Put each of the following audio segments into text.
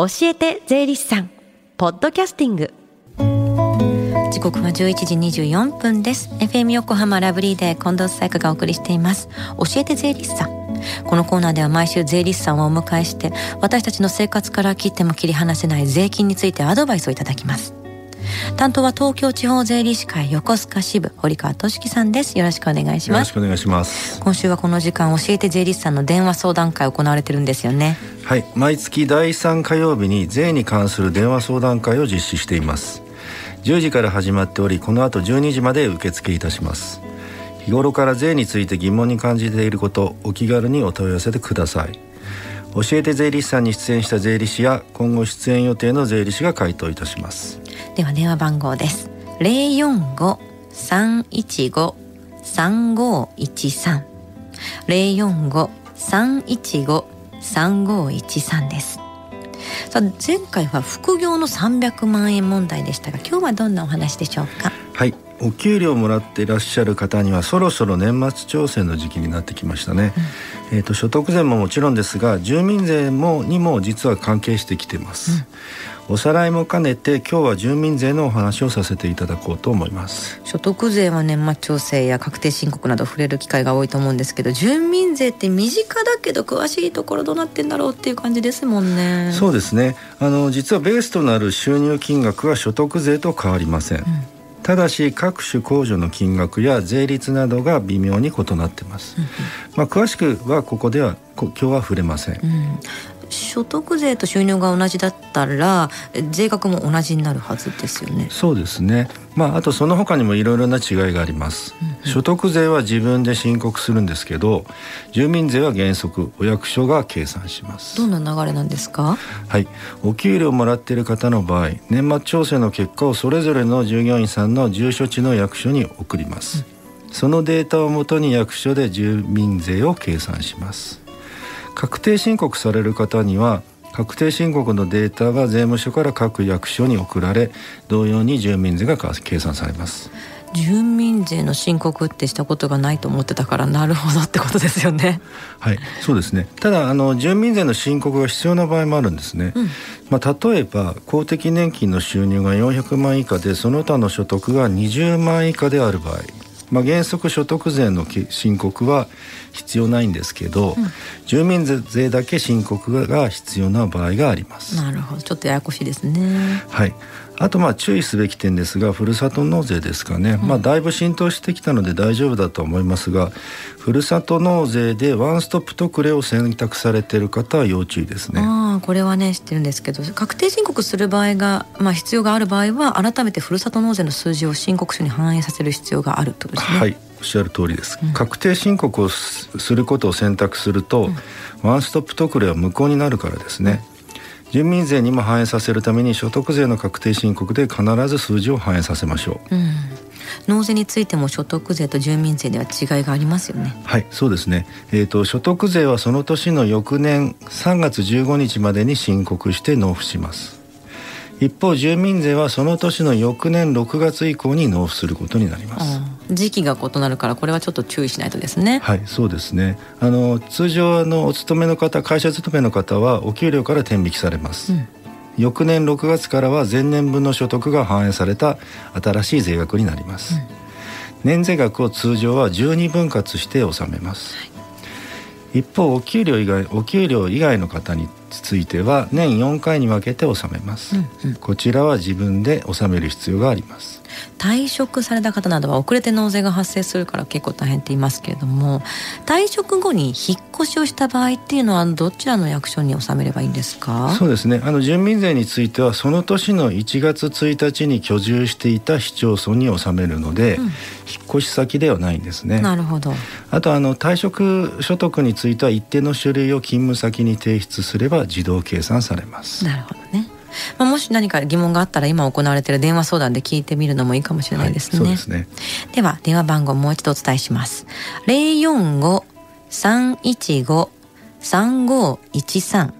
教えて税理士さんポッドキャスティング。時刻は11時24分です。FM 横浜ラブリーで近藤紗友香がお送りしています。教えて税理士さん。このコーナーでは毎週税理士さんをお迎えして私たちの生活から切っても切り離せない税金についてアドバイスをいただきます。担当は東京地方税理士会横須賀支部堀川俊樹さんです。よろしくお願いします。よろしくお願いします。今週はこの時間教えて税理士さんの電話相談会行われてるんですよね。はい。毎月第3火曜日に税に関する電話相談会を実施しています。10時から始まっておりこの後12時まで受付いたします。日頃から税について疑問に感じていることお気軽にお問い合わせてください。教えて税理士さんに出演した税理士や今後出演予定の税理士が回答いたしますでは電話番号です。045-315-3513 045-315-3513です。さあ前回は副業の300万円問題でしたが今日はどんなお話でしょうか？はい。お給料もらっていらっしゃる方にはそろそろ年末調整の時期になってきましたね、うん、えーと、所得税ももちろんですが住民税もにも実は関係してきてます、うん、おさらいも兼ねて今日は住民税のお話をさせていただこうと思います。所得税は年末調整や確定申告など触れる機会が多いと思うんですけど住民税って身近だけど詳しいところどうなってんだろうっていう感じですもんね。そうですね。あの実はベースとなる収入金額は所得税と変わりません、うん。ただし各種控除の金額や税率などが微妙に異なってます、うん、まあ、詳しくはここでは今日は触れません、うん、所得税と収入が同じだったら税額も同じになるはずですよね。そうですね。まああとその他にもいろいろな違いがあります、うんうん、所得税は自分で申告するんですけど住民税は原則お役所が計算します。どんな流れなんですか？はい。お給料をもらっている方の場合年末調整の結果をそれぞれの従業員さんの住所地の役所に送ります、うん、そのデータをもとに役所で住民税を計算します確定申告される方には確定申告のデータが税務署から各役所に送られ同様に住民税が計算されます住民税の申告ってしたことがないと思ってたからなるほどってことですよね。はい、そうですね。ただあの住民税の申告が必要な場合もあるんですね。うん、まあ例えば公的年金の収入が400万以下でその他の所得が20万以下である場合、まあ原則所得税の申告は必要ないんですけど、うん、住民税だけ申告が必要な場合があります。なるほど。ちょっとややこしいですね。はいあとまあ注意すべき点ですがふるさと納税ですかね、うん、まあだいぶ浸透してきたので大丈夫だと思いますがふるさと納税でワンストップ特例を選択されている方は要注意ですね。ああこれはね知ってるんですけど確定申告する場合が、まあ、必要がある場合は改めてふるさと納税の数字を申告書に反映させる必要があるとですね。はいおっしゃる通りです、うん、確定申告をすることを選択すると、うん、ワンストップ特例は無効になるからですね、住民税にも反映させるために所得税の確定申告で必ず数字を反映させましょう、うん、納税についても所得税と住民税では違いがありますよね。はいそうですね。えっ、ー、と所得税はその年の翌年3月15日までに申告して納付します一方住民税はその年の翌年6月以降に納付することになります。時期が異なるからこれはちょっと注意しないとですね。はいそうですね。あの通常あのお勤めの方会社勤めの方はお給料から転引きされます、うん、翌年6月からは前年分の所得が反映された新しい税額になります、うん、年税額を通常は12分割して納めます、はい。一方お給料以外お給料以外の方については年4回に分けて納めます、うんうん、こちらは自分で納める必要があります。退職された方などは遅れて納税が発生するから結構大変って言いますけれども退職後に引っ越しをした場合っていうのはどちらの役所に納めればいいんですか？そうですね。あの住民税についてはその年の1月1日に居住していた市町村に納めるので、うん、引っ越し先ではないんですね。なるほど。あとあの退職所得については一定の書類を勤務先に提出すれば自動計算されますなるほどねまあ、もし何か疑問があったら今行われている電話相談で聞いてみるのもいいかもしれないですね。はい、でねでは電話番号もう一度お伝えします。零四五三一五三五一三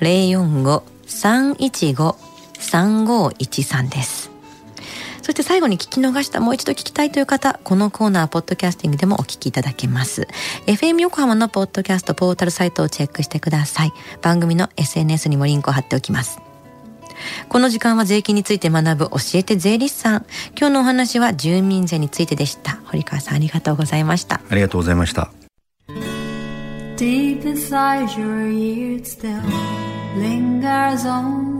零四五三一五三五一三です。そして最後に聞き逃したもう一度聞きたいという方このコーナーポッドキャスティングでもお聞きいただけます。FM 横浜のポッドキャストポータルサイトをチェックしてください。番組の SNS にもリンクを貼っておきます。この時間は税金について学ぶ教えて税理士さん。今日のお話は住民税についてでした。堀川さんありがとうございました。ありがとうございました。Deep inside your ears still lingers on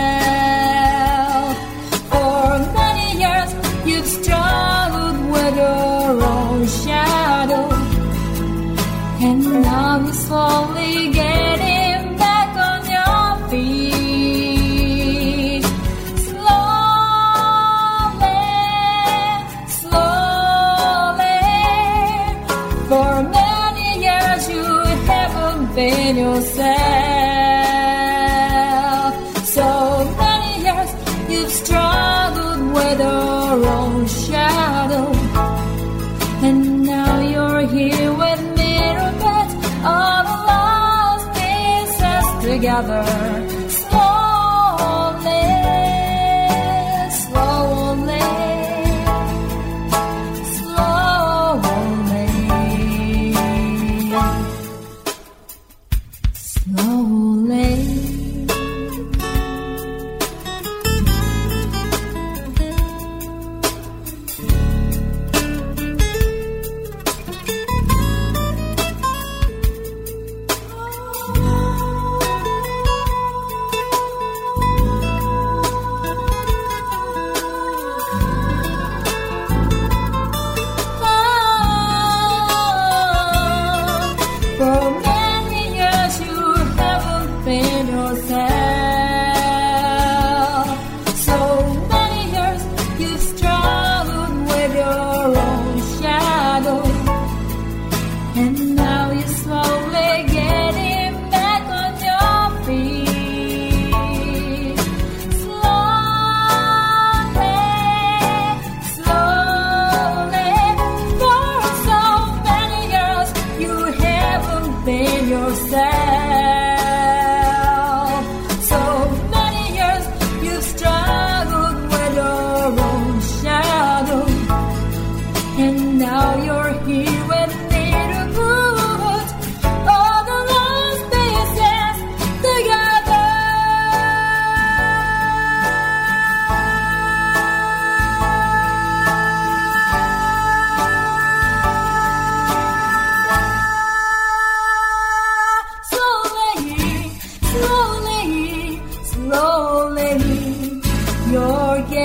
You're slowly getting together.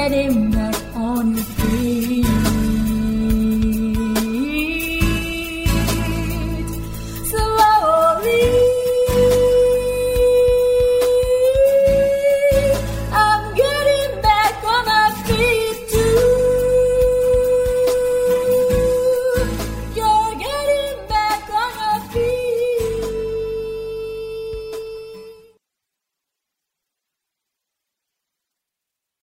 let